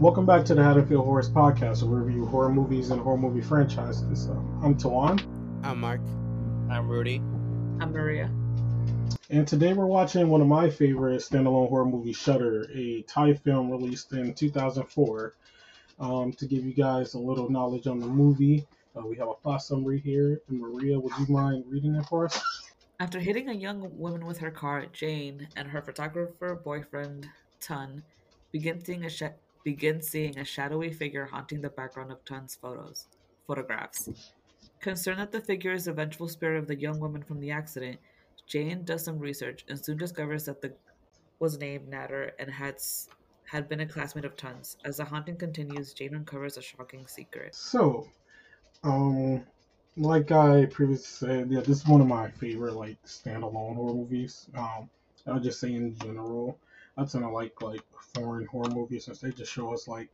Welcome back to the Haddonfield Horrors podcast, where we review horror movies and horror movie franchises. Um, I'm Tawan. I'm Mark. I'm Rudy. I'm Maria. And today we're watching one of my favorite standalone horror movies, Shutter, a Thai film released in 2004. Um, to give you guys a little knowledge on the movie, uh, we have a plot summary here. And Maria, would you mind reading it for us? After hitting a young woman with her car, Jane and her photographer boyfriend, Tun, begin seeing a sh- begin seeing a shadowy figure haunting the background of Tun's photos, photographs. Concerned that the figure is the vengeful spirit of the young woman from the accident, Jane does some research and soon discovers that the was named Natter and had had been a classmate of Tun's. As the haunting continues, Jane uncovers a shocking secret. So, um, like I previously said, yeah, this is one of my favorite like standalone horror movies. Um, I'll just say in general, I tend to like like foreign horror movies since they just show us like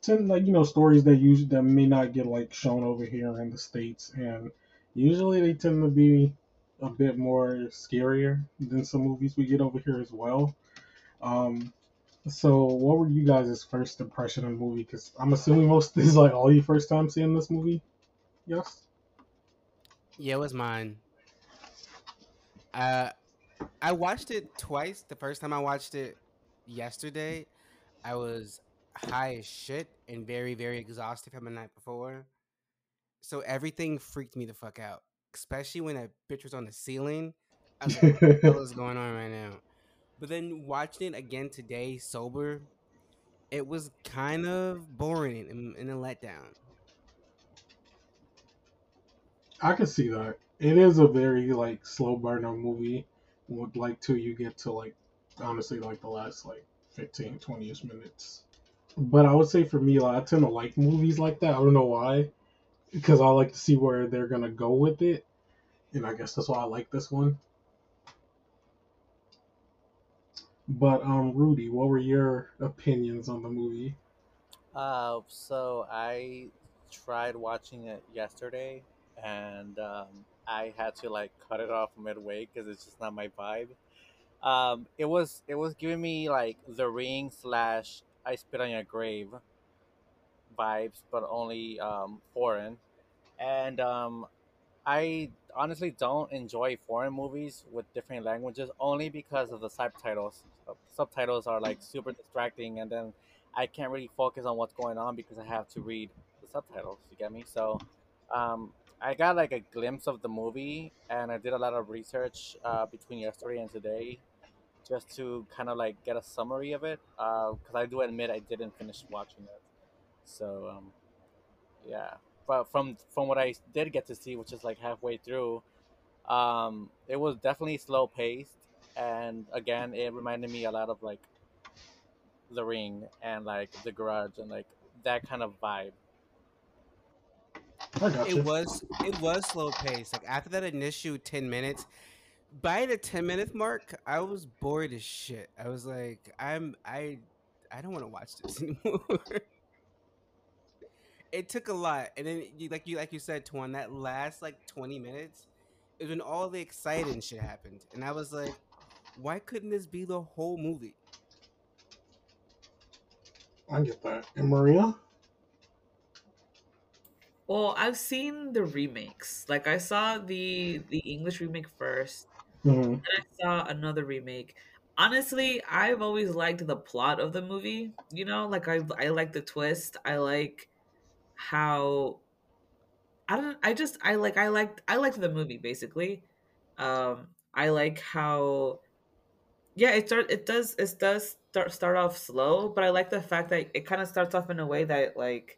tend like you know stories that use that may not get like shown over here in the states, and usually they tend to be a bit more scarier than some movies we get over here as well. Um, so what were you guys' first impression of the movie? Because I'm assuming most this is like all your first time seeing this movie. Yes. Yeah, it was mine. Uh, I watched it twice. The first time I watched it yesterday, I was high as shit and very, very exhausted from the night before. So everything freaked me the fuck out, especially when that bitch was on the ceiling. I was like, what the hell is going on right now? But then watching it again today, sober, it was kind of boring and, and a letdown. I can see that. It is a very like slow burner movie. Would like till you get to like honestly like the last like 15 20 ish minutes. But I would say for me, like I tend to like movies like that. I don't know why, because I like to see where they're gonna go with it, and I guess that's why I like this one. But um, Rudy, what were your opinions on the movie? Uh, so I tried watching it yesterday, and um, I had to like cut it off midway because it's just not my vibe. Um, it was it was giving me like The Ring slash I Spit on Your Grave vibes, but only um, foreign. And um, I honestly don't enjoy foreign movies with different languages only because of the subtitles. Subtitles are like super distracting, and then I can't really focus on what's going on because I have to read the subtitles. You get me? So um, I got like a glimpse of the movie, and I did a lot of research uh, between yesterday and today, just to kind of like get a summary of it. Because uh, I do admit I didn't finish watching it. So um, yeah, but from from what I did get to see, which is like halfway through, um, it was definitely slow paced, and again, it reminded me a lot of like The Ring and like The Grudge and like that kind of vibe. It was it was slow paced. Like after that initial ten minutes, by the ten minute mark, I was bored as shit. I was like, I'm I I don't want to watch this anymore. it took a lot, and then you, like you like you said, Twan, that last like twenty minutes is when all the exciting shit happened, and I was like, why couldn't this be the whole movie? I get that. And Maria? Well, I've seen the remakes. Like I saw the the English remake 1st Mhm. and I saw another remake. Honestly, I've always liked the plot of the movie. You know, like I I like the twist. I like how I don't I just I like I liked I liked the movie basically. Um I like how yeah, it start it does it does start start off slow, but I like the fact that it kind of starts off in a way that like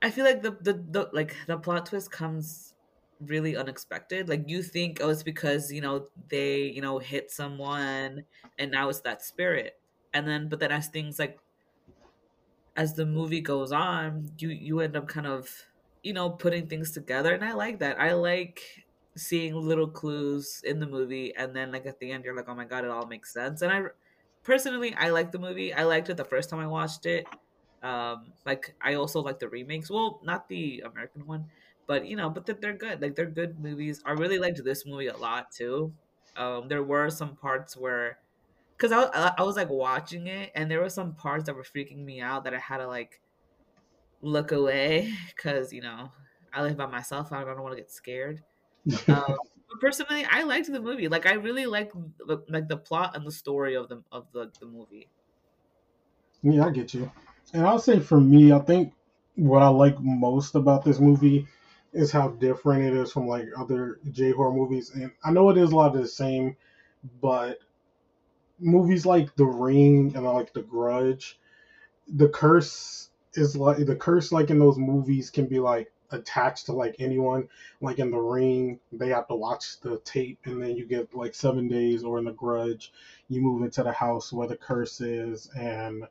I feel like the, the the like the plot twist comes really unexpected. Like you think oh it's because, you know, they, you know, hit someone and now it's that spirit. And then but then as things like as the movie goes on, you you end up kind of, you know, putting things together and I like that. I like seeing little clues in the movie and then like at the end you're like, "Oh my god, it all makes sense." And I personally I like the movie. I liked it the first time I watched it. Um, like I also like the remakes. Well, not the American one, but you know, but they're, they're good. Like they're good movies. I really liked this movie a lot too. Um, there were some parts where because I, I I was like watching it, and there were some parts that were freaking me out that I had to like look away because you know I live by myself. I don't want to get scared. Um, but personally, I liked the movie. Like I really like the, like the plot and the story of the of the, the movie. Yeah, I get you. And I'll say for me, I think what I like most about this movie is how different it is from like other J horror movies. And I know it is a lot of the same, but movies like The Ring and like The Grudge, the curse is like the curse like in those movies can be like attached to like anyone. Like in The Ring, they have to watch the tape and then you get like seven days, or in The Grudge, you move into the house where the curse is and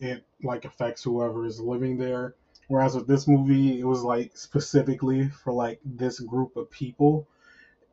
it like affects whoever is living there. Whereas with this movie, it was like specifically for like this group of people,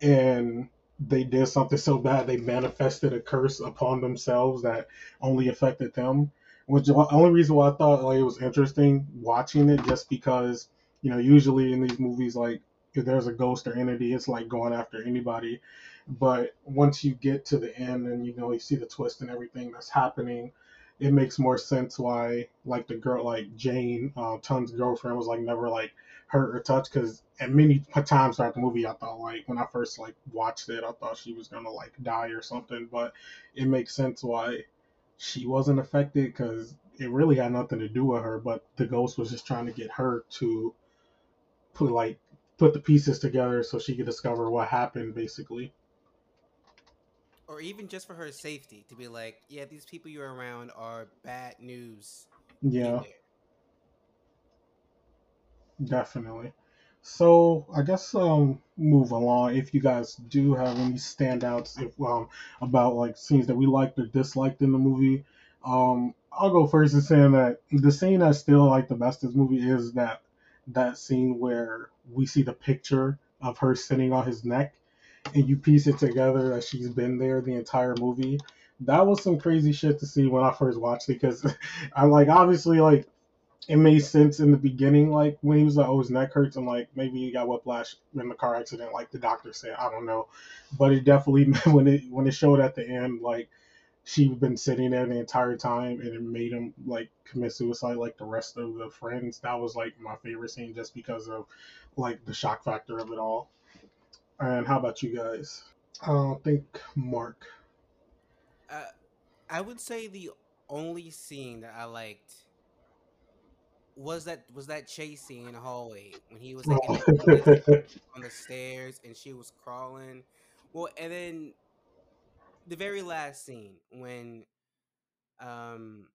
and they did something so bad they manifested a curse upon themselves that only affected them. Which the only reason why I thought like it was interesting watching it, just because you know usually in these movies like if there's a ghost or entity, it's like going after anybody. But once you get to the end and you know you see the twist and everything that's happening, it makes more sense why like the girl like Jane, uh, Tun's girlfriend was like never like hurt or touched because at many times throughout the movie I thought like when I first like watched it I thought she was gonna like die or something, but it makes sense why she wasn't affected because it really had nothing to do with her, but the ghost was just trying to get her to put like put the pieces together so she could discover what happened basically or even just for her safety to be like, yeah, these people you're around are bad news. Yeah. Definitely. So I guess um move along. If you guys do have any standouts if um about like scenes that we liked or disliked in the movie, um I'll go first in saying that the scene I still like the best in this movie is that that scene where we see the picture of her sitting on his neck and you piece it together that she's been there the entire movie. That was some crazy shit to see when I first watched it because I like obviously like it made sense in the beginning, like when he was like, "Oh, his neck hurts," and like maybe he got whiplash in the car accident, like the doctor said. I don't know, but it definitely when it when it showed at the end, like she'd been sitting there the entire time, and it made him like commit suicide, like the rest of the friends. That was like my favorite scene, just because of like the shock factor of it all. And how about you guys? I don't think Mark. Uh, I would say the only scene that I liked was that was that chase scene in the hallway when he was like oh. on the stairs and she was crawling. Well, and then the very last scene when um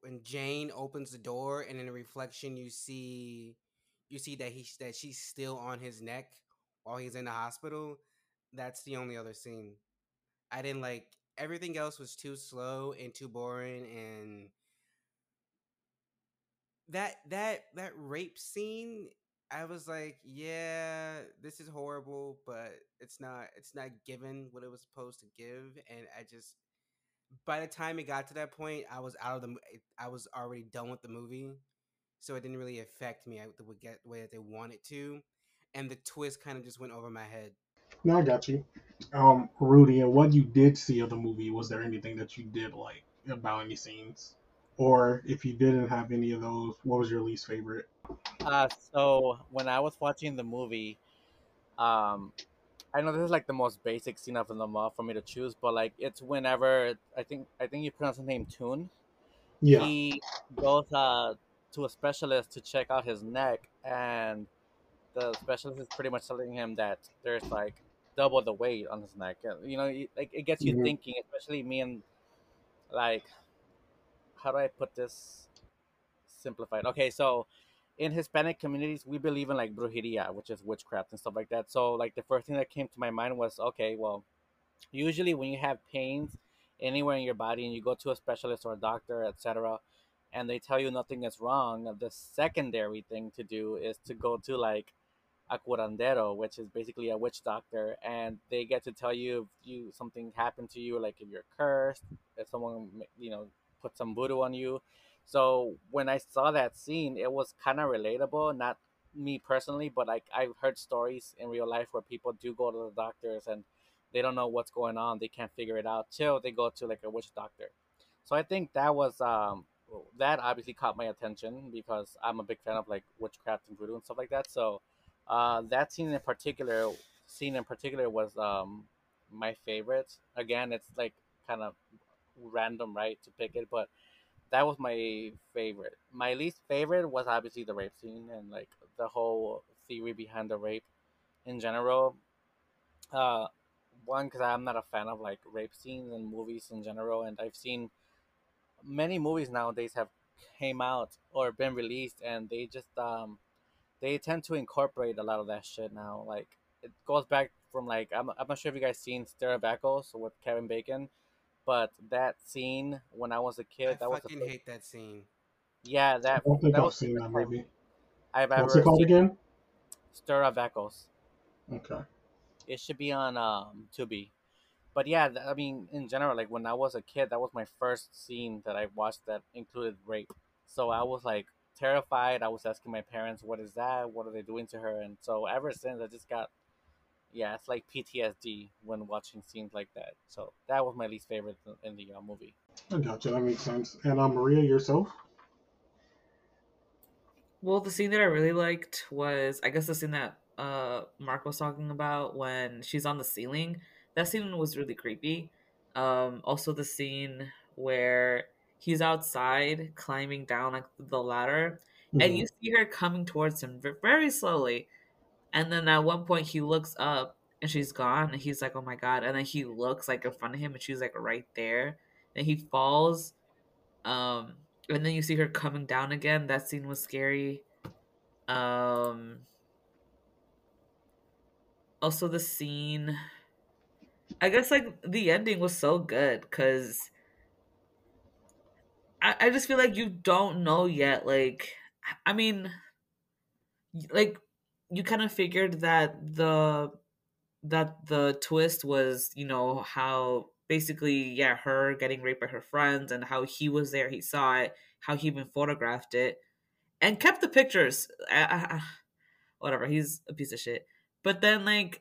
when Jane opens the door and in the reflection you see you see that he that she's still on his neck while he's in the hospital. That's the only other scene. I didn't like everything else was too slow and too boring and that that that rape scene I was like, yeah, this is horrible, but it's not it's not given what it was supposed to give and I just by the time it got to that point, I was out of the I was already done with the movie. So it didn't really affect me I, the way that they wanted to and the twist kind of just went over my head. No, I got you. Um, Rudy, and what you did see of the movie, was there anything that you did like about any scenes? Or if you didn't have any of those, what was your least favorite? Uh, so when I was watching the movie, um, I know this is like the most basic scene of them all for me to choose, but like it's whenever I think I think you pronounce his name Tune. Yeah. He goes uh to a specialist to check out his neck, and the specialist is pretty much telling him that there's like double the weight on his neck. You know, like it gets you mm-hmm. thinking, especially me and like, how do I put this simplified? Okay, so in Hispanic communities, we believe in like brujeria, which is witchcraft and stuff like that. So like the first thing that came to my mind was, okay, well, usually when you have pains anywhere in your body and you go to a specialist or a doctor, etc., and they tell you nothing is wrong, the secondary thing to do is to go to like a curandero, which is basically a witch doctor, and they get to tell you if you something happened to you, like if you're cursed, if someone you know put some voodoo on you. So when I saw that scene, it was kind of relatable. Not me personally, but like I've heard stories in real life where people do go to the doctors and they don't know what's going on. They can't figure it out till they go to like a witch doctor. So I think that was um, that obviously caught my attention because I'm a big fan of like witchcraft and voodoo and stuff like that. So uh, that scene in particular, scene in particular was um, my favorite. Again, it's like kind of random, right, to pick it, but that was my favorite. My least favorite was obviously the rape scene and like the whole theory behind the rape in general. Uh, one because I'm not a fan of like rape scenes and movies in general, and I've seen many movies nowadays have came out or been released, and they just um they tend to incorporate a lot of that shit now. Like it goes back from like I'm I'm not sure if you guys seen Stir of Echoes with Kevin Bacon, but that scene when I was a kid, I that was fucking the, hate that scene. yeah I that don't think that I've was seen that movie. I've What's ever it called seen again? Stir of Echoes. Okay. It should be on um Tubi. But yeah, th- I mean, in general, like when I was a kid, that was my first scene that I watched that included rape. So I was like terrified. I was asking my parents, "What is that? What are they doing to her?" And so ever since, I just got yeah, it's like PTSD when watching scenes like that. So that was my least favorite in in the uh, movie. I gotcha. That makes sense. And uh, Maria, yourself? Well, the scene that I really liked was, I guess, the scene that uh Mark was talking about when she's on the ceiling. That scene was really creepy. Um, also the scene where he's outside climbing down like the ladder, and Mhm. you see her coming towards him very slowly, and then at one point he looks up and she's gone, and he's like, "Oh my god!" And then he looks like in front of him, and she's like right there, and he falls. Um, and then you see her coming down again. That scene was scary. Um, also the scene, I guess like the ending was so good because I, I just feel like you don't know yet. Like, I mean, like you kind of figured that the that the twist was, you know, how basically, yeah, her getting raped by her friends and how he was there, he saw it, how he even photographed it and kept the pictures. I, I, whatever, he's a piece of shit. But then, like,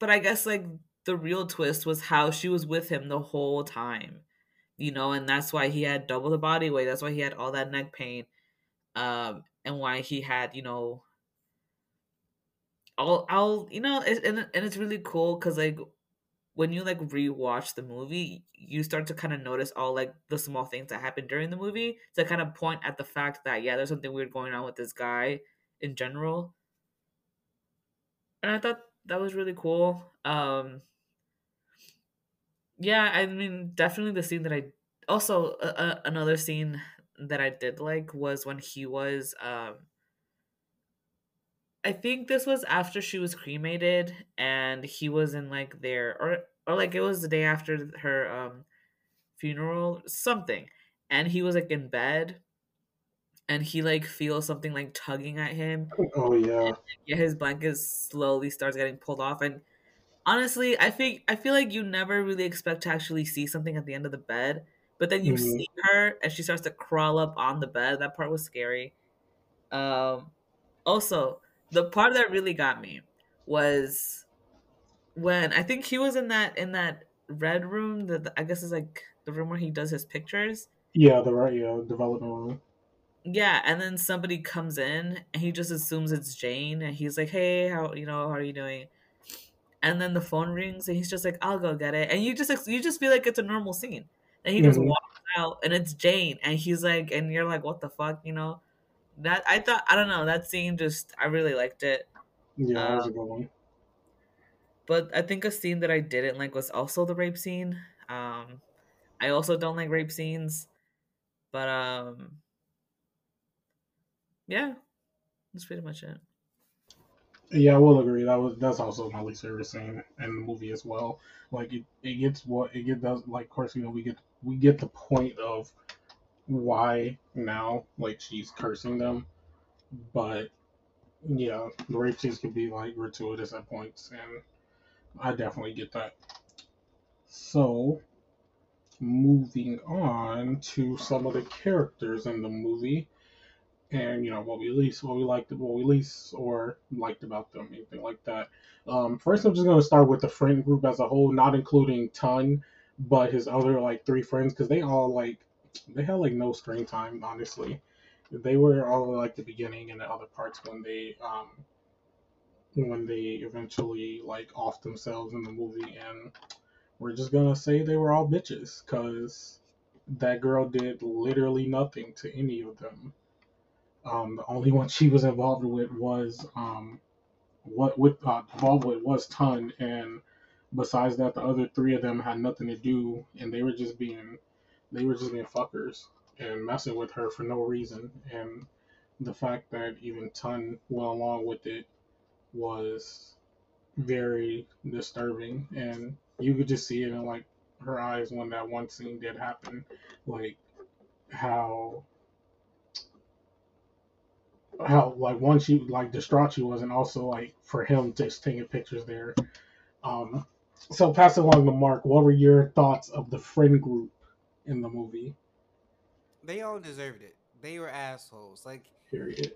but I guess like the real twist was how she was with him the whole time, you know, and that's why he had double the body weight. That's why he had all that neck pain, um, and why he had, you know, all, all, you know, it, and and it's really cool because like when you like rewatch the movie, you start to kind of notice all like the small things that happened during the movie to kind of point at the fact that yeah, there's something weird going on with this guy in general. And I thought that was really cool. Um yeah, I mean definitely the scene that I also uh, another scene that I did like was when he was um I think this was after she was cremated and he was in like their or or like it was the day after her um funeral something and he was like in bed and he like feels something like tugging at him Oh yeah. yeah his blanket slowly starts getting pulled off and honestly i think i feel like you never really expect to actually see something at the end of the bed but then you Mhm. see her and she starts to crawl up on the bed that part was scary um also the part that really got me was when i think he was in that in that red room that i guess is like the room where he does his pictures Yeah, the right yeah, development room. yeah and then somebody comes in and he just assumes it's jane and he's like hey how you know how are you doing and then the phone rings and he's just like i'll go get it. And you just you just feel like it's a normal scene and he just Mhm. walks out and it's jane and he's like and you're like what the fuck you know? That i thought i don't know that scene just i really liked it. Yeah, that was Um, a good one. but i think a scene that i didn't like was also the rape scene. Um i also don't like rape scenes but um yeah that's pretty much it Yeah, I will agree. That was that's also my least favorite scene in the movie as well. Like it, it gets what it get does like of course, you know, we get we get the point of why now, like she's cursing them. But yeah, the rape scenes can be like gratuitous at points and I definitely get that. So moving on to some of the characters in the movie. And you know what we least what we liked what we least or liked about them, anything like that. Um, first, I'm just gonna start with the friend group as a whole, not including Ton, but his other like three friends, because they all like they had like no screen time. Honestly, they were all like the beginning and the other parts when they um when they eventually like off themselves in the movie, and we're just gonna say they were all bitches, cause that girl did literally nothing to any of them. Um, the only one she was involved with was um, what with uh, involved with was Ton, and besides that, the other three of them had nothing to do, and they were just being they were just being fuckers and messing with her for no reason. And the fact that even Ton went along with it was very disturbing, and you could just see it in like her eyes when that one scene did happen, like how how like one she like distraught she was, and also like for him just taking pictures there. Um, so pass it along to Mark. What were your thoughts of the friend group in the movie? They all deserved it. They were assholes. Like, Period.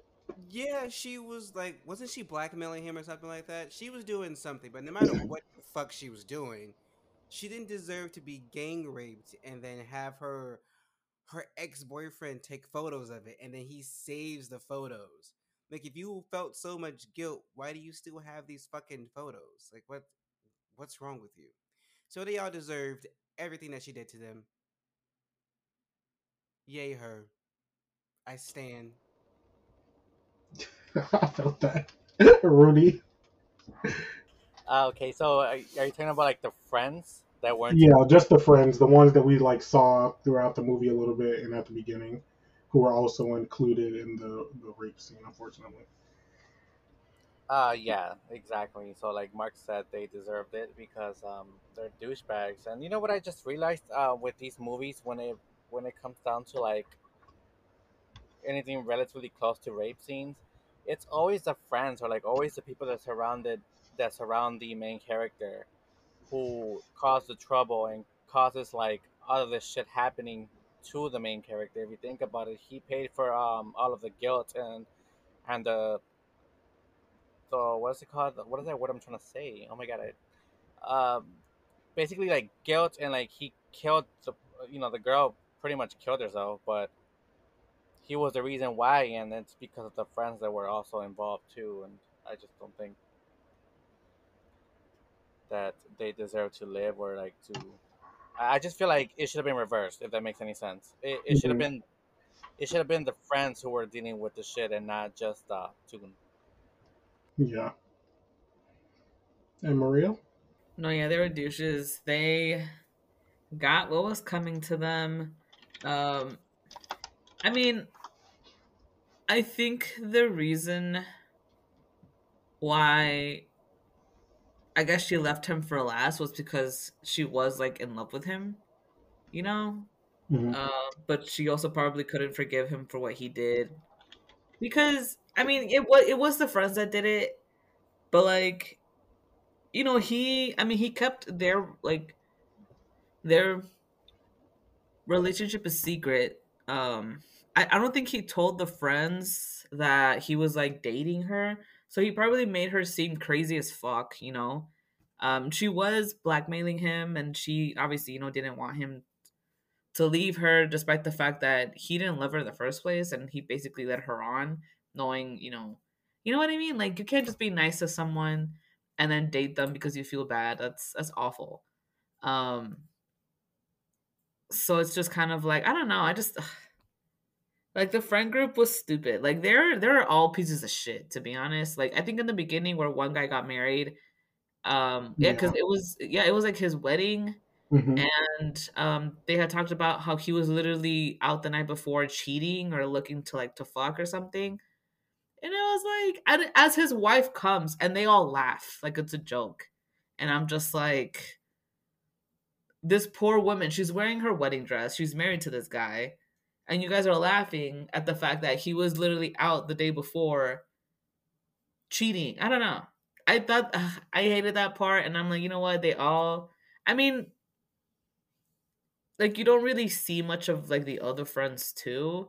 yeah, she was like, wasn't she blackmailing him or something like that? She was doing something, but no matter what the fuck she was doing, she didn't deserve to be gang raped and then have her her ex-boyfriend take photos of it and then he saves the photos. Like if you felt so much guilt, why do you still have these fucking photos? Like what what's wrong with you? So they all deserved everything that she did to them. Yay her. I stand. I felt that. Rudy. Uh, okay, so are, are you talking about like the friends that weren't? Yeah, just the friends, the ones that we like saw throughout the movie a little bit and at the beginning, who were also included in the the rape scene, unfortunately. Uh, yeah, exactly. So like Mark said, they deserved it because um they're douchebags. And you know what I just realized uh with these movies when it when it comes down to like anything relatively close to rape scenes, it's always the friends or like always the people that surrounded that surround the main character who caused the trouble and causes like all of this shit happening to the main character. If you think about it, he paid for um all of the guilt and and the so what is it called? What is that word I'm trying to say? Oh my god! I, um, basically like guilt and like he killed the you know the girl pretty much killed herself, but he was the reason why, and it's because of the friends that were also involved too. And I just don't think that they deserve to live or like to. I I just feel like it should have been reversed. If that makes any sense, it, it should have Mhm. been. It should have been the friends who were dealing with the shit and not just uh Tune. Yeah. And Maria? No, yeah, they were douches. They got what was coming to them. Um, I mean, I think the reason why I guess she left him for last was because she was like in love with him, you know? Mhm. Uh, but she also probably couldn't forgive him for what he did because I mean it was it was the friends that did it, but like you know he I mean he kept their like their relationship a secret. Um, I I don't think he told the friends that he was like dating her, so he probably made her seem crazy as fuck. You know, um, she was blackmailing him, and she obviously you know didn't want him to leave her despite the fact that he didn't love her in the first place and he basically led her on knowing you know you know what i mean? Like you can't just be nice to someone and then date them because you feel bad. That's that's awful. Um so it's just kind of like i don't know i just like the friend group was stupid. Like they're they're all pieces of shit to be honest. Like i think in the beginning where one guy got married um yeah because it was yeah it was like his wedding Mhm. and um they had talked about how he was literally out the night before cheating or looking to like to fuck or something. And it was like and as his wife comes and they all laugh like it's a joke. And i'm just like this poor woman she's wearing her wedding dress. She's married to this guy and you guys are laughing at the fact that he was literally out the day before cheating i don't know i thought ugh, i hated that part and i'm like you know what they all i mean like you don't really see much of like the other friends too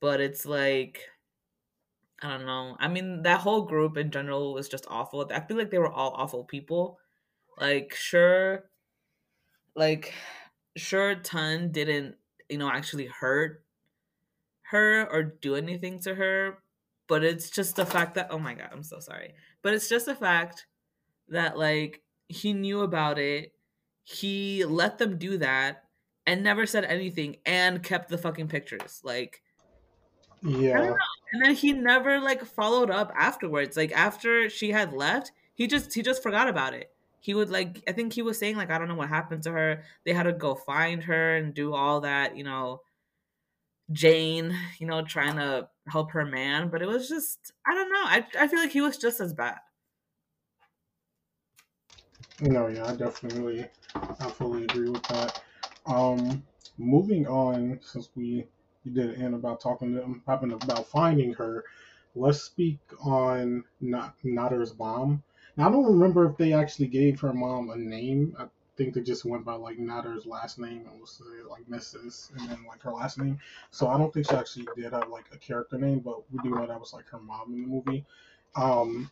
but it's like I don't know. I mean, that whole group in general was just awful. I feel like they were all awful people. Like, sure, like, sure, Ton didn't, you know, actually hurt her or do anything to her, but it's just the fact that, oh my God, I'm so sorry. But it's just the fact that, like, he knew about it. He let them do that and never said anything and kept the fucking pictures. Like, Yeah. and then he never like followed up afterwards like after she had left he just he just forgot about it he would like i think he was saying like i don't know what happened to her they had to go find her and do all that you know jane you know trying to help her man but it was just i don't know i, I feel like he was just as bad No, yeah, I definitely, I fully agree with that. Um, moving on, since we we did end about talking to them, happened about finding her. Let's speak on not Natter's mom. Now I don't remember if they actually gave her mom a name. I think they just went by like Natter's last name and was uh, like Mrs. and then like her last name. So I don't think she actually did have like a character name, but we do know that was like her mom in the movie. Um,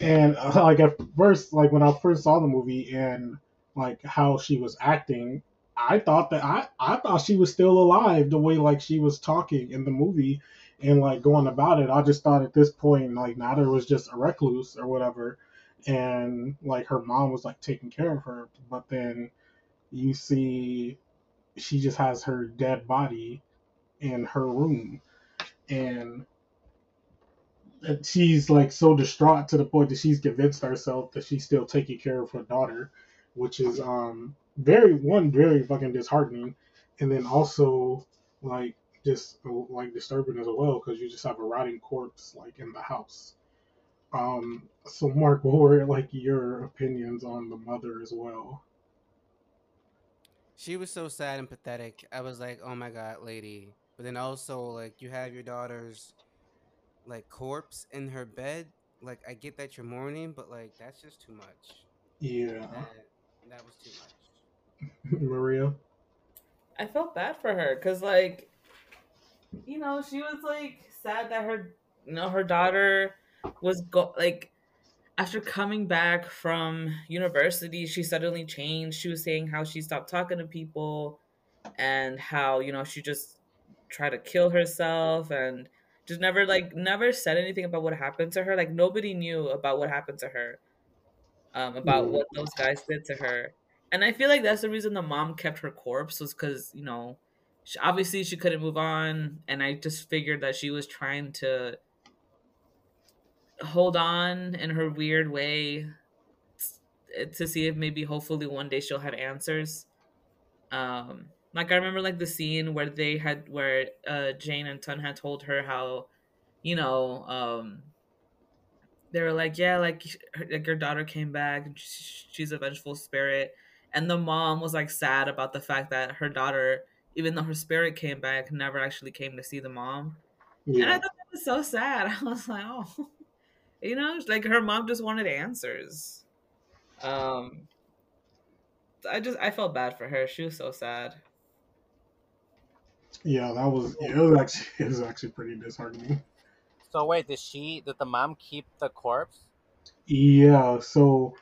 and uh, like at first, like when I first saw the movie and like how she was acting, I thought that I I thought she was still alive the way like she was talking in the movie and like going about it. I just thought at this point like Nader was just a recluse or whatever, and like her mom was like taking care of her. But then you see she just has her dead body in her room, and and she's like so distraught to the point that she's convinced herself that she's still taking care of her daughter, which is um very one very fucking disheartening, and then also like just like disturbing as well because you just have a rotting corpse like in the house. Um, so Mark, what were like your opinions on the mother as well? She was so sad and pathetic. I was like, "Oh my god, lady!" But then also, like, you have your daughter's like corpse in her bed. Like, I get that you're mourning, but like, that's just too much. Yeah, That that was too much. Maria. i felt bad for her because like you know she was like sad that her you know her daughter was go like after coming back from university, she suddenly changed. She was saying how she stopped talking to people and how, you know, she just tried to kill herself and just never like never said anything about what happened to her. Like nobody knew about what happened to her. Um about what those guys did to her. And I feel like that's the reason the mom kept her corpse was cuz, you know, she, obviously she couldn't move on and I just figured that she was trying to hold on in her weird way to see if maybe hopefully one day she'll have answers. Um like i remember like the scene where they had where uh jane and Tun had told her how you know um they were like yeah like her, like your daughter came back she's a vengeful spirit. And the mom was like sad about the fact that her daughter even though her spirit came back never actually came to see the mom and I thought that was so sad. I was like, oh, you know, like her mom just wanted answers. Um, I just I felt bad for her. She was so sad. yeah, that was yeah, it was actually it was actually pretty disheartening. So wait, did she? Did the mom keep the corpse? Yeah, so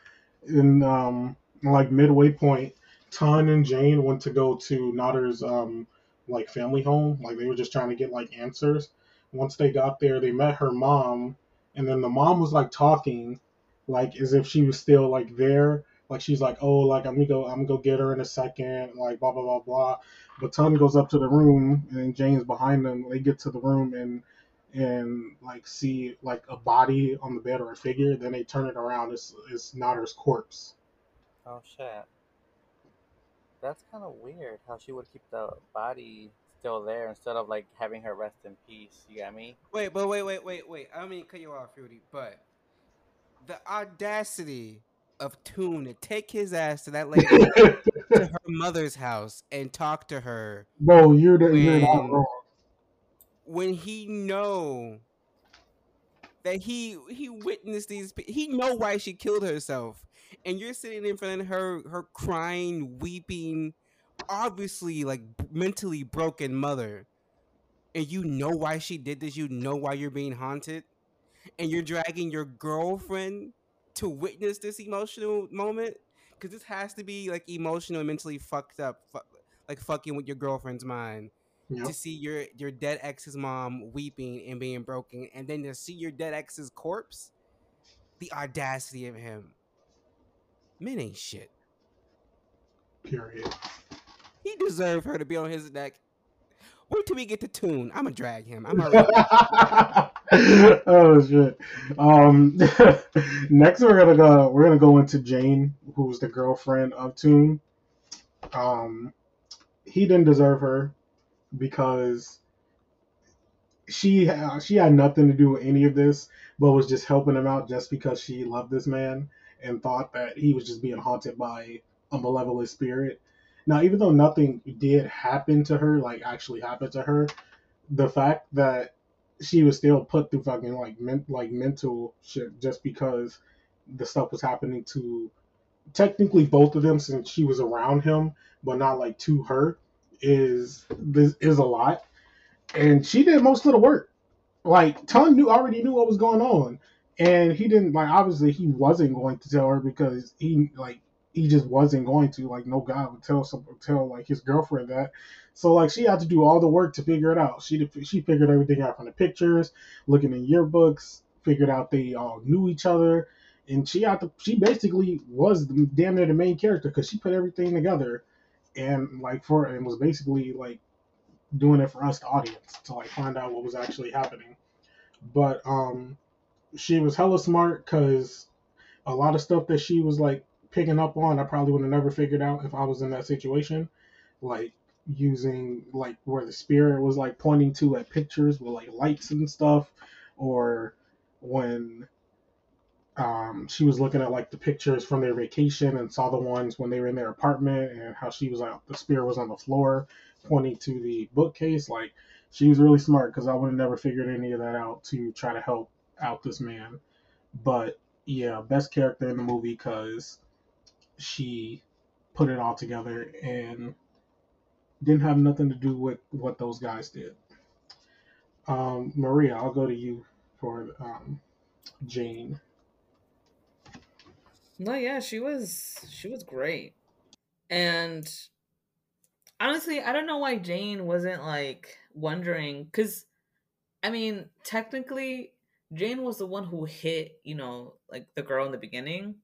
in um like midway point, Ton and Jane went to go to Notter's um like family home. Like they were just trying to get like answers. Once they got there, they met her mom, and then the mom was like talking, like as if she was still like there. Like she's like, oh, like I'm gonna go, I'm gonna go get her in a second, like blah blah blah blah. But Ton goes up to the room, and then Jane's behind them. They get to the room and and like see like a body on the bed or a figure. Then they turn it around. It's it's Notter's corpse. Oh shit. That's kind of weird. How she would keep the body still there instead of like having her rest in peace. You got me? Wait, but wait, wait, wait, wait. I don't mean to cut you off, Rudy, but the audacity of Toon to take his ass to that lady to her mother's house and talk to her Bro, you're the, you're not wrong. when he know that he he witnessed these he know why she killed herself. And you're sitting in front of her her crying weeping obviously like mentally broken mother. And you know why she did this, you know why you're being haunted, and you're dragging your girlfriend to witness this emotional moment? Because this has to be like emotional and mentally fucked up, fu- like fucking with your girlfriend's mind Yep. to see your your dead ex's mom weeping and being broken, and then to see your dead ex's corpse. The audacity of him. Men ain't shit. Period. He deserved her to be on his neck. Wait till we get to tune. I'ma drag him. I'm already. oh shit. Um, next we're gonna go. We're gonna go into Jane, who's the girlfriend of Tune. Um, he didn't deserve her because she ha- she had nothing to do with any of this, but was just helping him out just because she loved this man and thought that he was just being haunted by a malevolent spirit. Now, even though nothing did happen to her, like actually happened to her, the fact that she was still put through fucking like men- like mental shit just because the stuff was happening to technically both of them since she was around him, but not like to her is this is a lot. And she did most of the work. Like Tun knew already knew what was going on. And he didn't like obviously he wasn't going to tell her because he like he just wasn't going to like no guy would tell some tell like his girlfriend that so like she had to do all the work to figure it out she she figured everything out from the pictures looking in yearbooks figured out they all knew each other and she had to she basically was the, damn near the main character because she put everything together and like for and was basically like doing it for us the audience to like find out what was actually happening but um she was hella smart because a lot of stuff that she was like picking up on, I probably would have never figured out if I was in that situation. Like using like where the spirit was like pointing to at pictures with like lights and stuff, or when um, she was looking at like the pictures from their vacation and saw the ones when they were in their apartment and how she was like the spear was on the floor pointing to the bookcase. Like she was really smart because I would have never figured any of that out to try to help out this man. But yeah, best character in the movie because she put it all together and didn't have nothing to do with what those guys did. Um, Maria, I'll go to you for um, Jane. No, yeah, she was she was great. And honestly, I don't know why Jane wasn't like wondering cuz I mean, technically Jane was the one who hit, you know, like the girl in the beginning.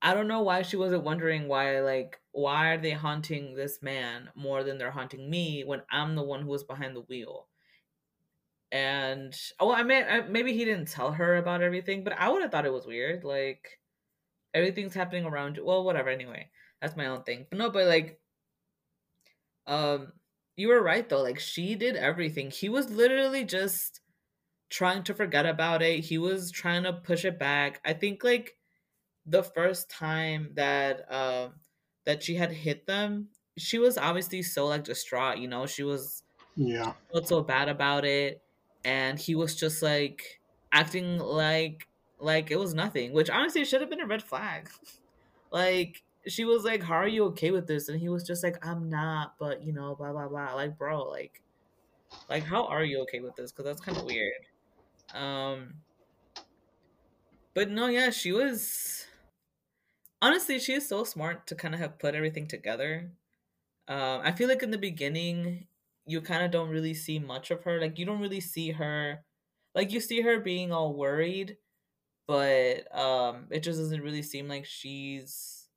I don't know why she wasn't wondering why like why are they haunting this man more than they're haunting me when I'm the one who was behind the wheel. And oh, I mean, maybe he didn't tell her about everything, but I would have thought it was weird. Like everything's happening around you. Well, whatever. Anyway, that's my own thing. But no, but like, um, you were right though. Like she did everything. He was literally just trying to forget about it. He was trying to push it back. I think like the first time that um that she had hit them, she was obviously so like distraught. You know, she was Yeah. felt so bad about it, and he was just like acting like like it was nothing, which honestly should have been a red flag. like she was like, "How are you okay with this?" And he was just like, "I'm not," but you know, blah blah blah. Like, bro, like, like how are you okay with this? Because that's kind of weird. Um, but no, yeah, she was. Honestly, she is so smart to kind of have put everything together. Um, I feel like in the beginning, you kind of don't really see much of her. Like, you don't really see her. Like, you see her being all worried, but um, it just doesn't really seem like she's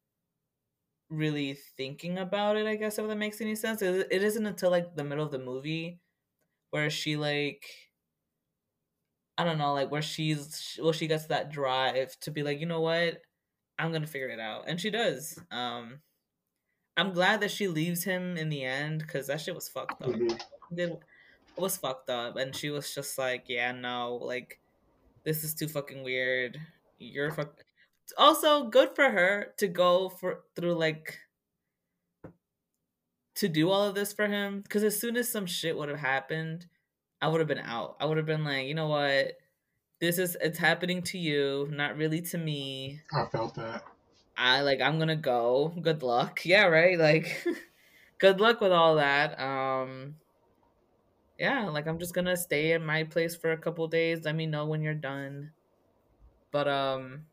really thinking about it. I guess if that makes any sense. It, it isn't until like the middle of the movie where she like I don't know, like where she's well, she gets that drive to be like, you know what, I'm gonna figure it out, and she does. Um, I'm glad that she leaves him in the end because that shit was fucked up. Mhm. It was fucked up, and she was just like, yeah, no, like this is too fucking weird. You're fuck. Also, good for her to go for through like to do all of this for him because as soon as some shit would have happened i would have been out i would have been like you know what this is it's happening to you not really to me I felt that. i like i'm gonna go good luck yeah right like good luck with all that um yeah, like I'm just gonna stay at my place for a couple days. Let me know when you're done. But um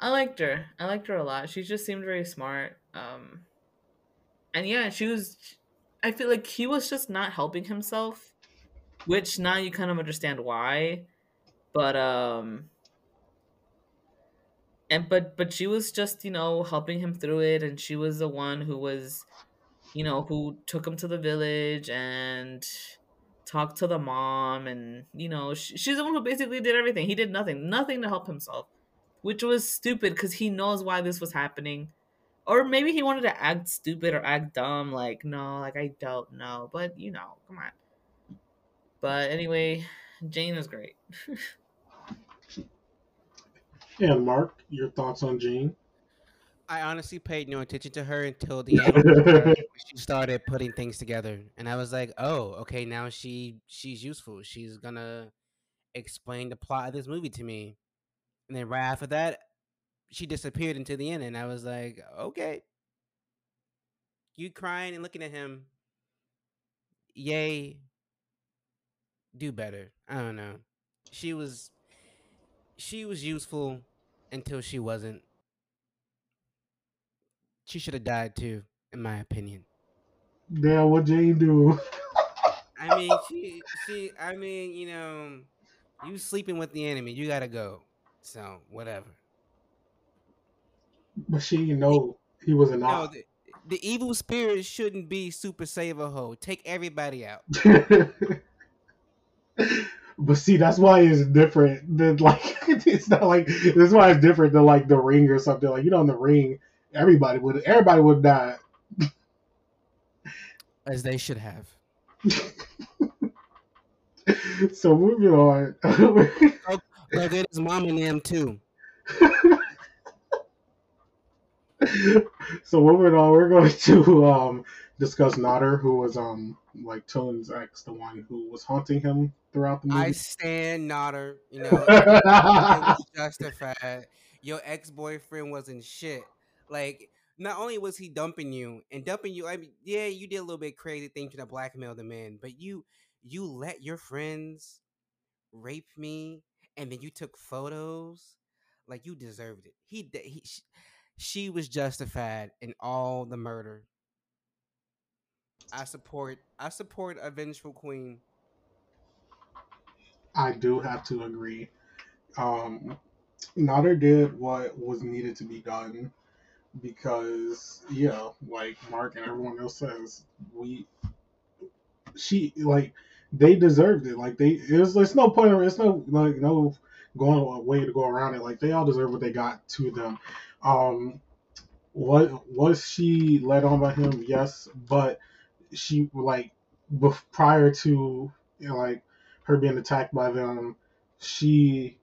I liked her. I liked her a lot. She just seemed very smart. Um and yeah, she was I feel like he was just not helping himself, which now you kind of understand why. But um and but but she was just, you know, helping him through it and she was the one who was you know, who took him to the village and talked to the mom and you know, sh- she's the one who basically did everything. He did nothing, nothing to help himself, which was stupid cuz he knows why this was happening or maybe he wanted to act stupid or act dumb like no like i don't know but you know come on but anyway jane is great And Mark, your thoughts on Jane? I honestly paid no attention to her until the end. she started putting things together, and I was like, "Oh, okay, now she she's useful. She's gonna explain the plot of this movie to me." And then right after that, she disappeared into the end, and I was like, "Okay." You crying and looking at him. Yay. Do better. I don't know. She was she was useful until she wasn't. She should have died too, in my opinion. Damn, what Jane do? I mean, she she I mean, you know, you sleeping with the enemy, you gotta go. So whatever. But she know he was a No, the, the evil spirit shouldn't be super save a hoe. Take everybody out. but see, that's why it's different than like it's not like that's why it's different than like the ring or something. Like you know, in the ring, everybody would everybody would die. As they should have. so moving on. Go get his mom and them too. so moving on, we're going to um, discuss Nodder, who was um like Tone's ex, the one who was haunting him throughout the movie. I stand Nodder. You know, it was justified. Your ex boyfriend wasn't shit. Like, not only was he dumping you and dumping you, I mean, yeah, you did a little bit crazy thing to blackmail the man, but you you let your friends rape me and then you took photos. Like you deserved it. He he sh- she was justified in all the murder. I support I support a vengeful queen. I do have to agree. Um, Nodder did what was needed to be done because, yeah, like Mark and everyone else says, we, she, like, they deserved it. Like, they, it was, there's no point, in it's no, like, no going a way to go around it. Like, they all deserve what they got to them. Um, what was she led on by him? Yes, but she like bef- prior to you know, like her being attacked by them, she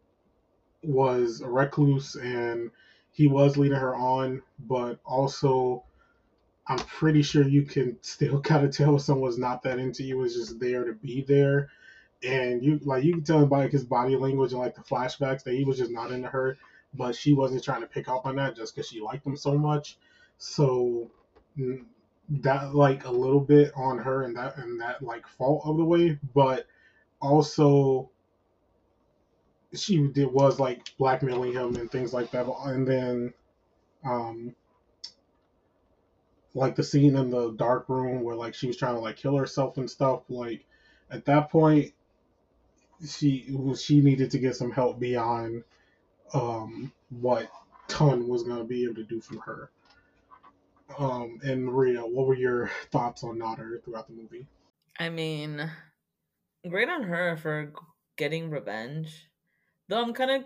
was a recluse and he was leading her on, but also I'm pretty sure you can still kind of tell someone's not that into you is just there to be there. And you like you can tell by like, his body language and like the flashbacks that he was just not into her, but she wasn't trying to pick up on that just because she liked him so much. So that like a little bit on her and that and that like fault of the way, but also she did was like blackmailing him and things like that, and then um like the scene in the dark room where like she was trying to like kill herself and stuff. Like at that point, she was she needed to get some help beyond um what Ton was gonna be able to do from her. Um, and Maria, what were your thoughts on Nodder throughout the movie? I mean, great on her for getting revenge. Though I'm kind of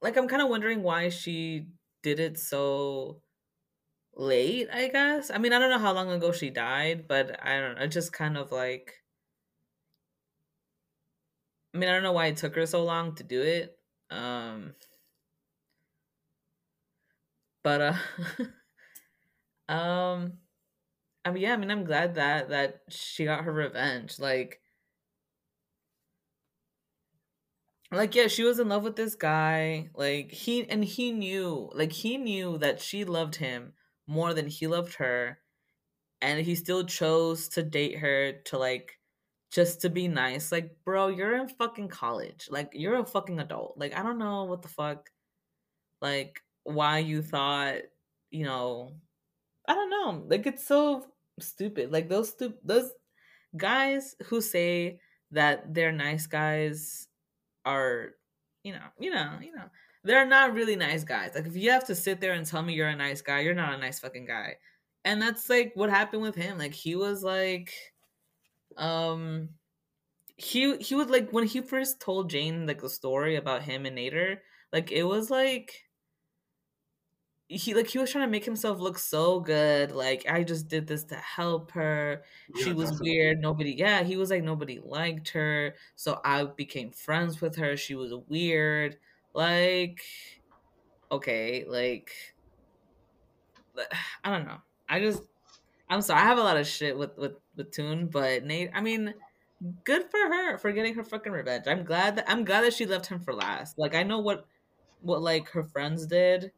like I'm kind of wondering why she did it so late, I guess. I mean, I don't know how long ago she died, but I don't know. It just kind of like I mean, I don't know why it took her so long to do it. Um but uh um I mean, yeah, I mean, I'm glad that that she got her revenge. Like like yeah she was in love with this guy like he and he knew like he knew that she loved him more than he loved her and he still chose to date her to like just to be nice. Like, bro, you're in fucking college. Like, you're a fucking adult. Like, I don't know what the fuck, like, why you thought, you know, I don't know. Like, it's so stupid. Like, those stu- those guys who say that they're nice guys are, you know, you know, you know, they're not really nice guys. Like, if you have to sit there and tell me you're a nice guy, you're not a nice fucking guy. And that's like what happened with him. Like, he was like, um he he would like when he first told Jane like the story about him and Nader, like it was like he like he was trying to make himself look so good. Like I just did this to help her. Yeah, she was weird. Nobody, yeah, he was like nobody liked her. So I became friends with her. She was weird. Like okay, like I don't know. I just I'm sorry. I have a lot of shit with with with Tun, but Nate. I mean, good for her for getting her fucking revenge. I'm glad that I'm glad that she left him for last. Like I know what what like her friends did,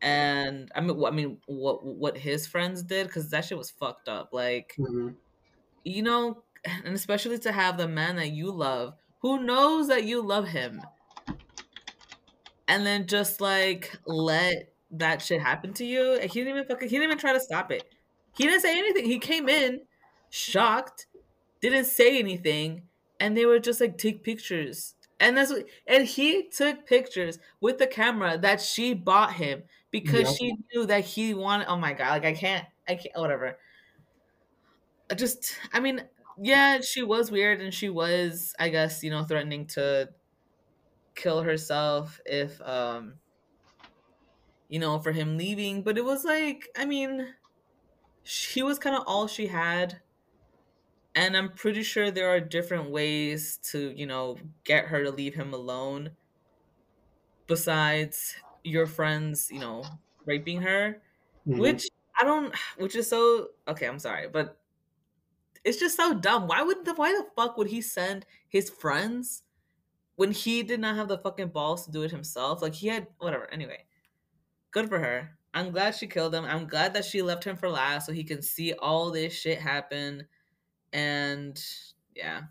and I mean, what, I mean what what his friends did because that shit was fucked up. Like Mhm. you know, and especially to have the man that you love who knows that you love him, and then just like let that shit happen to you. He didn't even fucking he didn't even try to stop it. He didn't say anything. He came in shocked, didn't say anything, and they were just like take pictures. And that's what, and he took pictures with the camera that she bought him because Yep. she knew that he wanted. Oh my god! Like I can't, I can't. Whatever. I just, I mean, yeah, she was weird, and she was, I guess, you know, threatening to kill herself if, um, you know, for him leaving. But it was like, I mean, she was kind of all she had and i'm pretty sure there are different ways to you know get her to leave him alone besides your friends you know raping her Mhm. which i don't which is so okay i'm sorry but it's just so dumb. Why would the why the fuck would he send his friends when he did not have the fucking balls to do it himself? Like he had whatever anyway. Good for her. I'm glad she killed him. I'm glad that she left him for last so he can see all this shit happen. And yeah.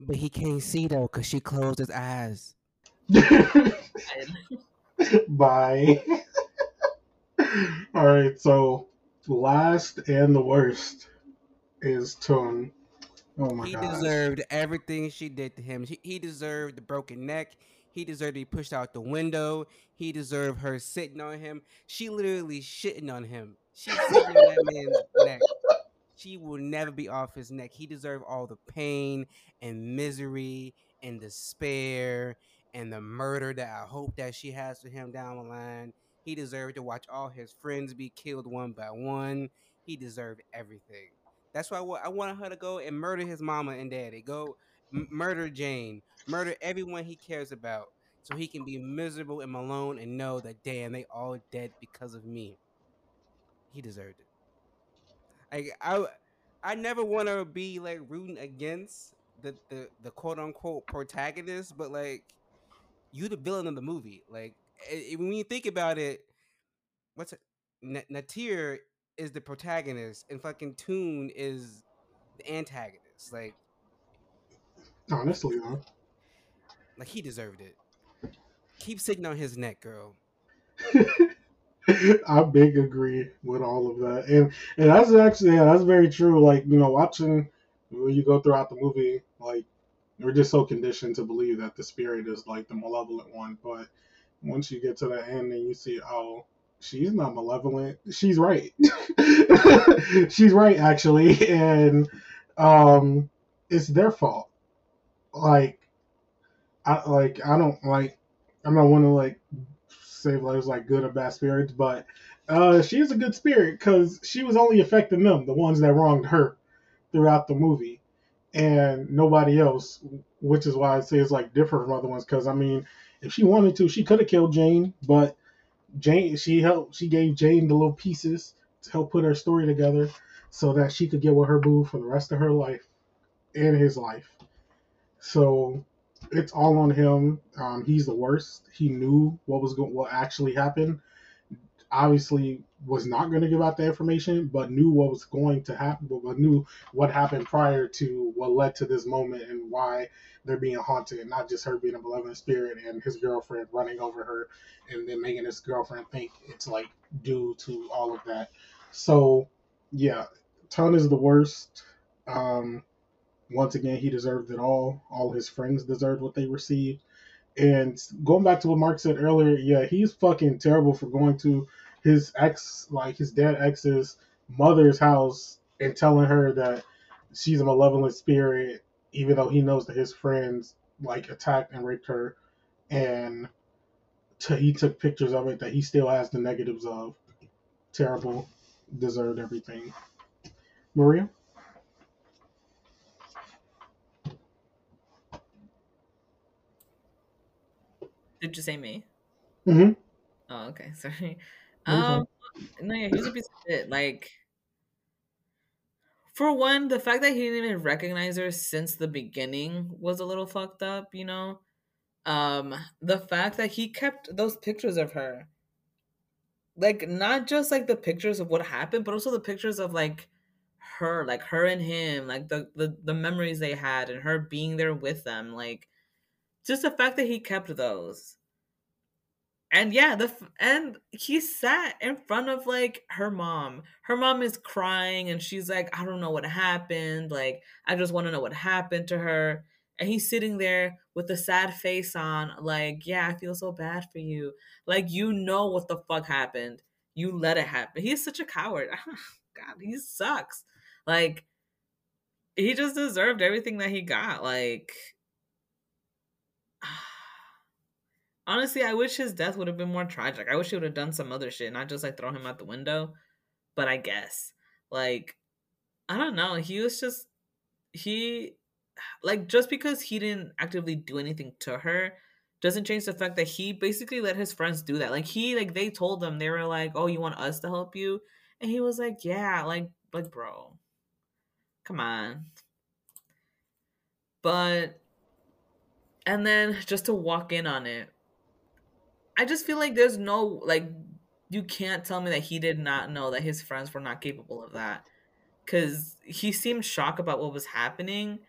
But he can't see though, cause she closed his eyes. Bye. All right, so last and the worst is Tun. Oh my god. he god. deserved everything she did to him. He, he deserved the broken neck. He deserved to be pushed out the window. He deserved her sitting on him. She literally shitting on him. She's sitting on that man's neck. She will never be off his neck. He deserved all the pain and misery and despair and the murder that I hope that she has for him down the line. He deserved to watch all his friends be killed one by one. He deserved everything. That's why I wa- wanted her to go and murder his mama and daddy. Go m- murder Jane. Murder everyone he cares about, so he can be miserable and alone and know that damn they all dead because of me. He deserved it. I, I never want to be like rooting against the the the quote unquote protagonist, but like you the villain of the movie. Like i- i- when you think about it, what's it? Na- Natir is the protagonist, and fucking Tun is the antagonist. Like Honestly, though. like he deserved it. Keep sitting on his neck, girl. I big agree with all of that, and and that's actually yeah, that's very true. Like you know, watching when you go throughout the movie, like we're just so conditioned to believe that the spirit is like the malevolent one, but once you get to the end and you see, oh, she's not malevolent, she's right. she's right actually, and um, it's their fault. Like, I like I don't like I'm not one to like it was like good or bad spirits, but uh, she's a good spirit because she was only affecting them, the ones that wronged her throughout the movie, and nobody else. Which is why I say it's like different from other ones. Because I mean, if she wanted to, she could have killed Jane, but Jane she helped. She gave Jane the little pieces to help put her story together, so that she could get with her boo for the rest of her life and his life. So it's all on him. Um, he's the worst. He knew what was going, what actually happened. Obviously was not going to give out the information, but knew what was going to happen, but knew what happened prior to what led to this moment and why they're being haunted, and not just her being a beloved spirit and his girlfriend running over her and then making his girlfriend think it's like due to all of that. So, yeah, Ton is the worst. Um, once again, he deserved it all. All his friends deserved what they received. And going back to what Mark said earlier, yeah, he's fucking terrible for going to his ex, like his dad ex's mother's house and telling her that she's a malevolent spirit, even though he knows that his friends like attacked and raped her, and he took pictures of it that he still has the negatives of. Terrible, deserved everything. Maria. Did you say me? Mm-hmm. Oh, okay. Sorry. No, you're fine. Um, no, yeah, he's a piece of shit. Like, for one, the fact that he didn't even recognize her since the beginning was a little fucked up. You know, um, the fact that he kept those pictures of her, like not just like the pictures of what happened, but also the pictures of like her, like her and him, like the the the memories they had, and her being there with them, like just the fact that he kept those. And yeah the and he sat in front of like her mom. Her mom is crying and she's like i don't know what happened. Like i just want to know what happened to her. And he's sitting there with a sad face on like yeah i feel so bad for you. Like you know what the fuck happened. You let it happen. He's such a coward. God he sucks. Like he just deserved everything that he got like honestly, I wish his death would have been more tragic. I wish he would have done some other shit, not just like throw him out the window. But I guess, like, I don't know. He was just he, like, just because he didn't actively do anything to her, doesn't change the fact that he basically let his friends do that. Like, he like they told them they were like, "Oh, you want us to help you?" And he was like, "Yeah, like, like, bro, come on." But and then just to walk in on it. I just feel like there's no like you can't tell me that he did not know that his friends were not capable of that. Because he seemed shocked about what was happening.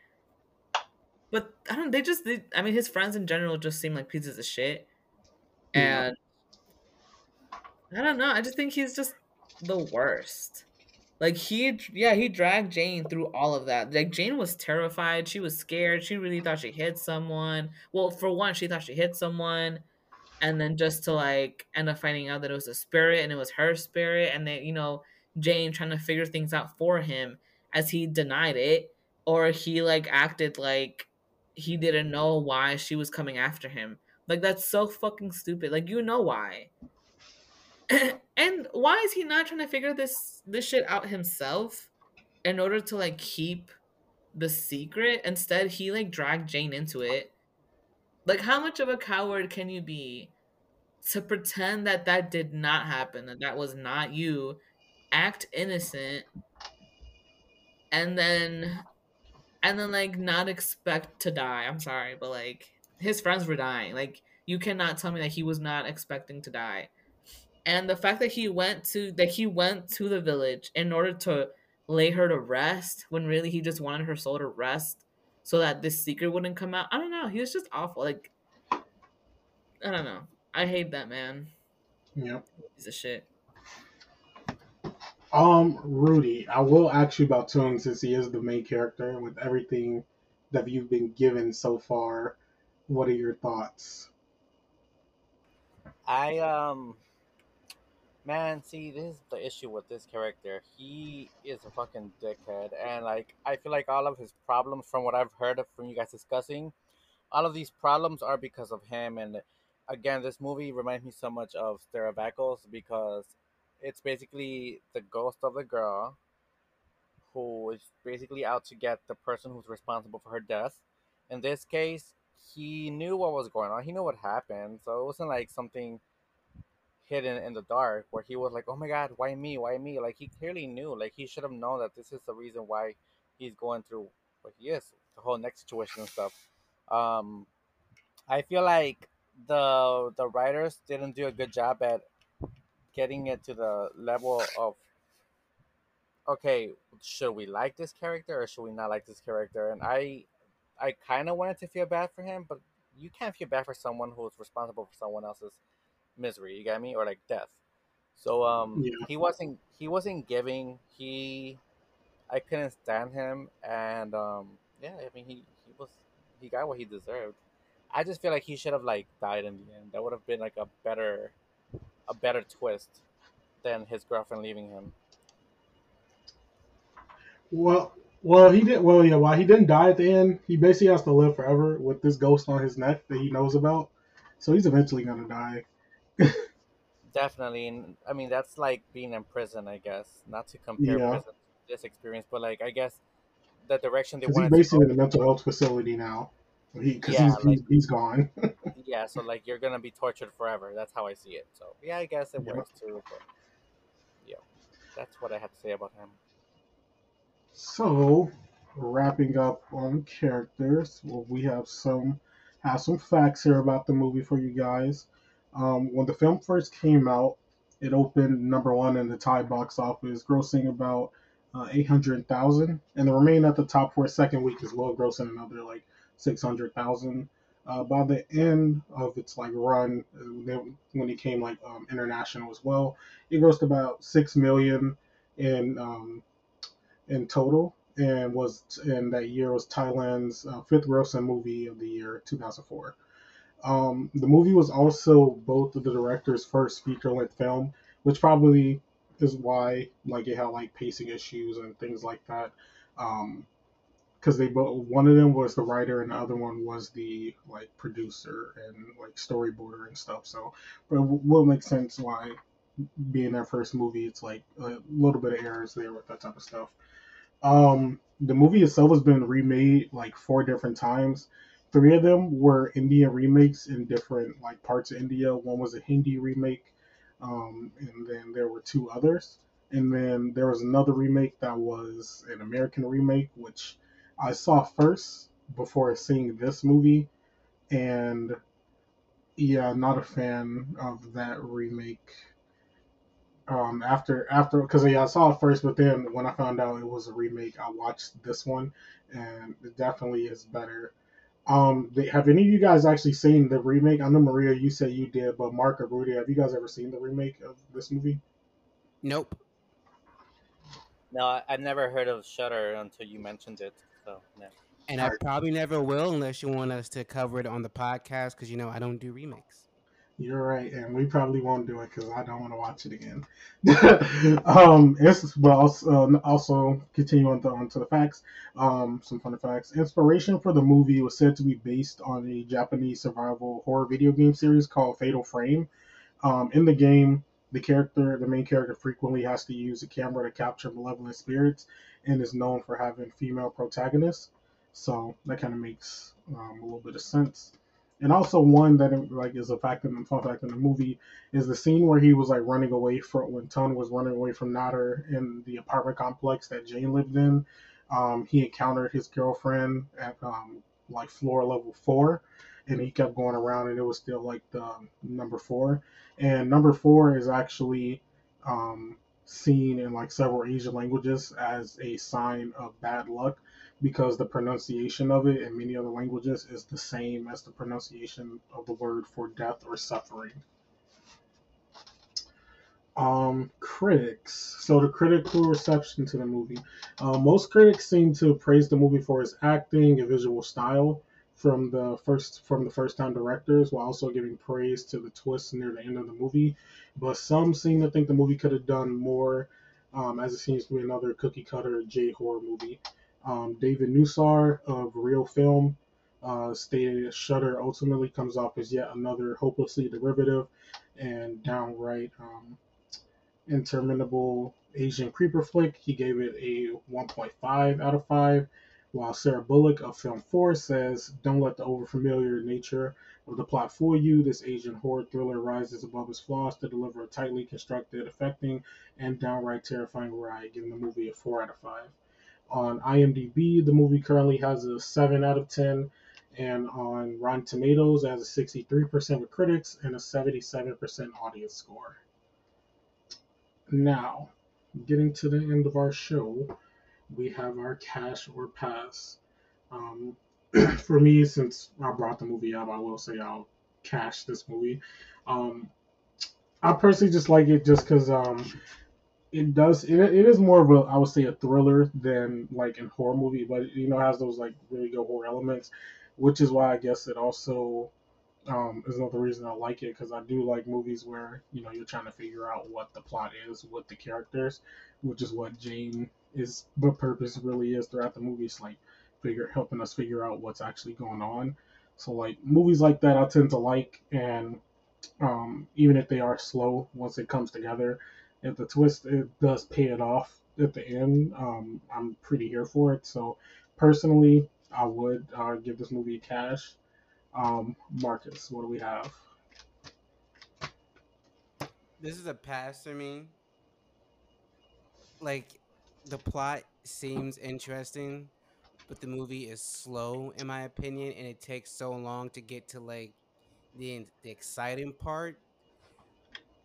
But i don't they just they, i mean his friends in general just seem like pieces of shit. Yeah. and i don't know i just think he's just the worst like he yeah he dragged jane through all of that. Like jane was terrified. She was scared. She really thought she hit someone. Well for one she thought she hit someone and then just to like end up finding out that it was a spirit and it was her spirit and then you know jane trying to figure things out for him as he denied it or he like acted like he didn't know why she was coming after him. Like that's so fucking stupid. Like you know why and why is he not trying to figure this this shit out himself in order to like keep the secret? Instead he like dragged jane into it. Like how much of a coward can you be to pretend that that did not happen that that was not you? Act innocent and then and then like not expect to die. I'm sorry but like his friends were dying. Like you cannot tell me that he was not expecting to die and the fact that he went to that he went to the village in order to lay her to rest when really he just wanted her soul to rest so that this secret wouldn't come out i don't know he was just awful like i don't know i hate that man Yep. he's a shit Um, Rudy, I will ask you about Tun since he is the main character with everything that you've been given so far. What are your thoughts? I um man, see this is the issue with this character. He is a fucking dickhead and like I feel like all of his problems from what I've heard from you guys discussing, all of these problems are because of him and again this movie reminds me so much of Stir of Echoes because it's basically the ghost of the girl who is basically out to get the person who's responsible for her death. In this case, he knew what was going on. He knew what happened, so it wasn't like something hidden in the dark where he was like, "Oh my god, why me? Why me?" Like he clearly knew. Like he should have known that this is the reason why he's going through what he is, the whole next situation and stuff. Um, I feel like the the writers didn't do a good job at getting it to the level of okay, should we like this character or should we not like this character? And I I kind of wanted to feel bad for him, but you can't feel bad for someone who's responsible for someone else's misery. You get me, or like death. So um, Yeah. he wasn't he wasn't giving. He I couldn't stand him, and um, yeah, I mean he he was he got what he deserved. I just feel like he should have like died in the end. That would have been like a better a better twist than his girlfriend leaving him. Well, well, he did. Well, yeah. While he didn't die at the end, he basically has to live forever with this ghost on his neck that he knows about. So he's eventually gonna die. Definitely, and I mean that's like being in prison, I guess. Not to compare Yeah. prison to this experience, but like I guess the direction they Because he's basically in a mental health facility now. He Yeah, he's, like- he's he's gone. Yeah, so like you're gonna be tortured forever. That's how I see it. So yeah, I guess it Yeah. works too. But yeah, that's what I have to say about him. So, wrapping up on characters, well, we have some have some facts here about the movie for you guys. Um, when the film first came out, it opened number one in the Thai box office, grossing about uh, eight hundred thousand, and it remained at the top for a second week as well, grossing another like six hundred thousand. Uh, by the end of its like run, uh, when it came like um, international as well, it grossed about six million in um, in total, and was and that year was Thailand's uh, fifth grossing movie of the year, 2004. Um, the movie was also both of the director's first feature-length film, which probably is why like it had like pacing issues and things like that. Um, because they both one of them was the writer and the other one was the like producer and like storyboarder and stuff. So, but it will make sense why being their first movie, it's like a little bit of errors there with that type of stuff. Um, the movie itself has been remade like four different times. Three of them were Indian remakes in different like parts of India. One was a Hindi remake, um, and then there were two others. And then there was another remake that was an American remake, which I saw first before seeing this movie, and yeah, not a fan of that remake um after after because yeah I saw it first, but then when I found out it was a remake, I watched this one, and it definitely is better. Um, they, have any of you guys actually seen the remake? I know Maria, you said you did, but Mark or Rudy, have you guys ever seen the remake of this movie? Nope. No, I, I never heard of Shutter until you mentioned it. So yeah. And I probably never will unless you want us to cover it on the podcast because you know I don't do remakes. You're right, and we probably won't do it because I don't want to watch it again. um, it's but also, uh, also continue on to, on to the facts. Um, some fun facts. Inspiration for the movie was said to be based on a Japanese survival horror video game series called Fatal Frame. Um, in the game, the character, the main character, frequently has to use a camera to capture malevolent spirits, and is known for having female protagonists. So that kind of makes um, a little bit of sense. And also one that like is a fact in fun fact in the movie is the scene where he was like running away from when Tone was running away from Nader in the apartment complex that Jane lived in. Um, he encountered his girlfriend at um, like floor level four, and he kept going around, and it was still like the um, number four. And number four is actually um, seen in like several Asian languages as a sign of bad luck because the pronunciation of it in many other languages is the same as the pronunciation of the word for death or suffering. Um, critics. So the critical reception to the movie. Uh, most critics seem to praise the movie for its acting and visual style from the first from the first time directors, while also giving praise to the twists near the end of the movie. But some seem to think the movie could have done more, um, as it seems to be another cookie cutter J horror movie. Um, David Nusair of Reel Film uh, stated Shutter ultimately comes off as yet another hopelessly derivative and downright um, interminable Asian creeper flick. He gave it a 1.5 out of 5, while Sarah Bullock of Film 4 says, Don't let the overfamiliar nature of the plot fool you. This Asian horror thriller rises above its flaws to deliver a tightly constructed, affecting, and downright terrifying ride, giving the movie a 4 out of 5 on IMDb, the movie currently has a 7 out of 10, and on Rotten Tomatoes, it has a 63% with critics and a 77% audience score. Now, getting to the end of our show, we have our cash or pass. Um, for me, since I brought the movie up, I will say I'll cash this movie. Um, I personally just like it just because um, it does it, it is more of a I would say a thriller than like a horror movie, but you know has those like really good horror elements, which is why I guess it also um, is another reason I like it because I do like movies where you know you're trying to figure out what the plot is with the characters, which is what Jane is the purpose really is throughout the movie. It's like figure helping us figure out what's actually going on. So like movies like that I tend to like, and um, even if they are slow, once it comes together, if the twist it does pay it off at the end, um, I'm pretty here for it. So personally, I would uh, give this movie a cash. Um, Marcus, what do we have? This is a pass for me. Like, the plot seems interesting, but the movie is slow, in my opinion, and it takes so long to get to like the the exciting part.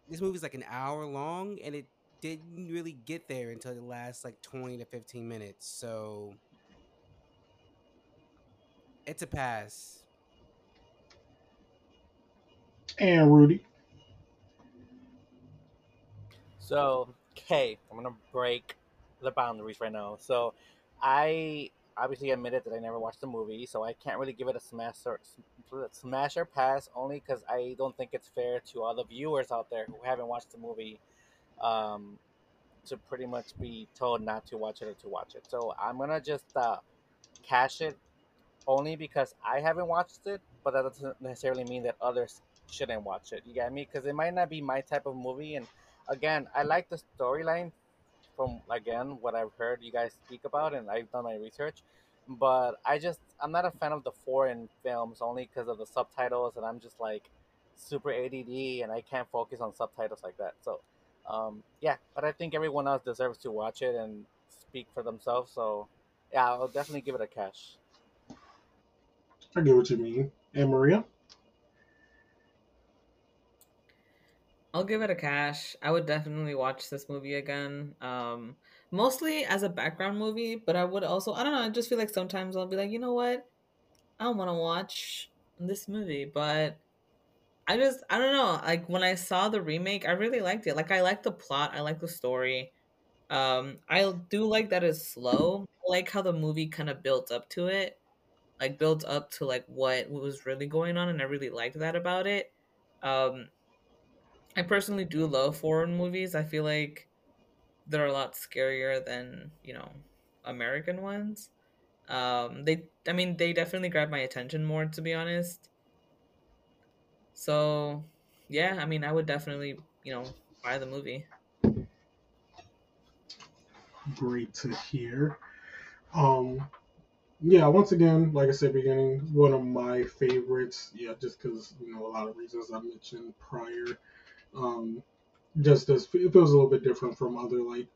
This movie's like an hour long, and it didn't really get there until the last like twenty to fifteen minutes. So it's a pass. And Rudy. So, okay, I'm gonna break the boundaries right now. So, I obviously admitted that I never watched the movie, so I can't really give it a smash or smash or pass only because I don't think it's fair to all the viewers out there who haven't watched the movie um, to pretty much be told not to watch it or to watch it. So I'm gonna just uh, cash it only because I haven't watched it, but that doesn't necessarily mean that others shouldn't watch it. You get me? Because it might not be my type of movie, and again, I like the storyline from again what I've heard you guys speak about, and I've done my research. But I just I'm not a fan of the foreign films only because of the subtitles, and I'm just like super ADD, and I can't focus on subtitles like that. So um, yeah, but I think everyone else deserves to watch it and speak for themselves. So yeah, I'll definitely give it a cash. I get what you mean. And Maria? I'll give it a cash. I would definitely watch this movie again. Um, mostly as a background movie, but I would also I don't know, I just feel like sometimes I'll be like, you know what? I don't want to watch this movie, but I just I don't know, like when I saw the remake, I really liked it. Like I like the plot, I like the story. Um, I do like that it's slow. I like how the movie kind of built up to it. Like built up to like what was really going on and I really liked that about it. Um I personally do love foreign movies. I feel like they're a lot scarier than you know American ones. Um, they, I mean, they definitely grab my attention more, to be honest. So, yeah, I mean, I would definitely, you know, buy the movie. Great to hear. Um, yeah, once again, like I said, beginning one of my favorites. Yeah, just because you know a lot of reasons I mentioned prior. Um, just as it feels a little bit different from other like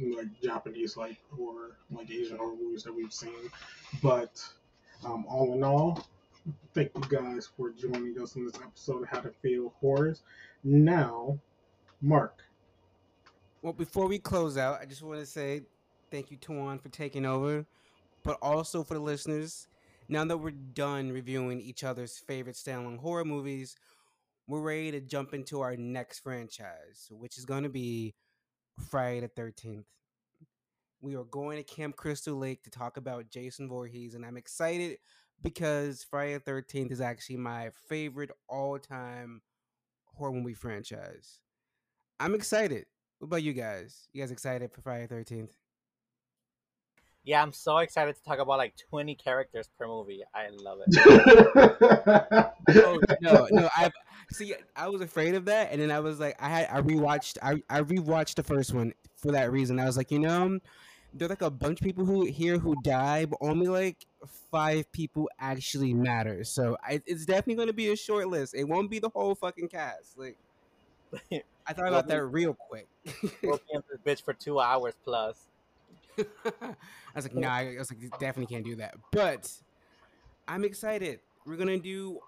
like Japanese like or like Asian horror movies that we've seen. But um, all in all, thank you guys for joining us in this episode of How to Feel Horrors. Now, Mark. Well, before we close out, I just want to say thank you, Tawan, for taking over, but also for the listeners. Now that we're done reviewing each other's favorite standalone horror movies, we're ready to jump into our next franchise, which is going to be Friday the 13th. We are going to Camp Crystal Lake to talk about Jason Voorhees, and I'm excited because Friday the 13th is actually my favorite all time horror movie franchise. I'm excited. What about you guys? You guys excited for Friday the 13th? Yeah, I'm so excited to talk about like 20 characters per movie. I love it. oh no, no, I see. I was afraid of that, and then I was like, I had I rewatched, I I rewatched the first one for that reason. I was like, you know, there's like a bunch of people who here who die, but only like five people actually matter. So I, it's definitely going to be a short list. It won't be the whole fucking cast. Like I thought about that real quick. we'll be in this bitch for two hours plus. I was like, nah, I was like, definitely can't do that. But I'm excited. We're gonna do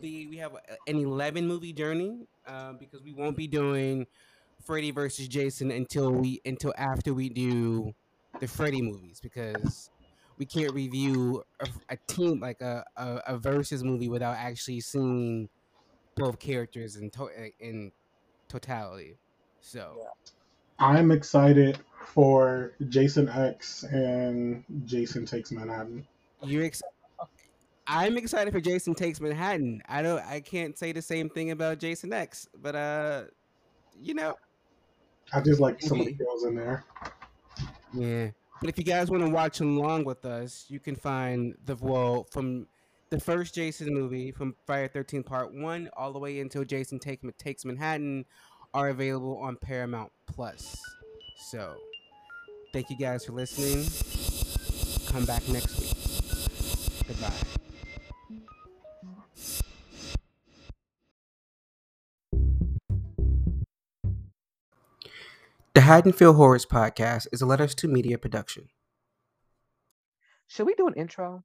the we have an 11 movie journey uh, because we won't be doing Freddy versus Jason until we until after we do the Freddy movies because we can't review a, a team like a, a, a versus movie without actually seeing both characters in to, in totality. So. I'm excited for Jason X and Jason Takes Manhattan. you're ex- I'm excited for Jason Takes Manhattan. I don't I can't say the same thing about Jason X, but uh you know, I just like some of the girls in there. Yeah. But if you guys want to watch along with us, you can find the well from the first Jason movie from Friday Thirteenth Part One all the way until Jason Take, Takes Manhattan are available on Paramount Plus. So thank you guys for listening. Come back next week. Goodbye. The Haddonfield Horrors podcast is a Letters to Media production. Should we do an intro?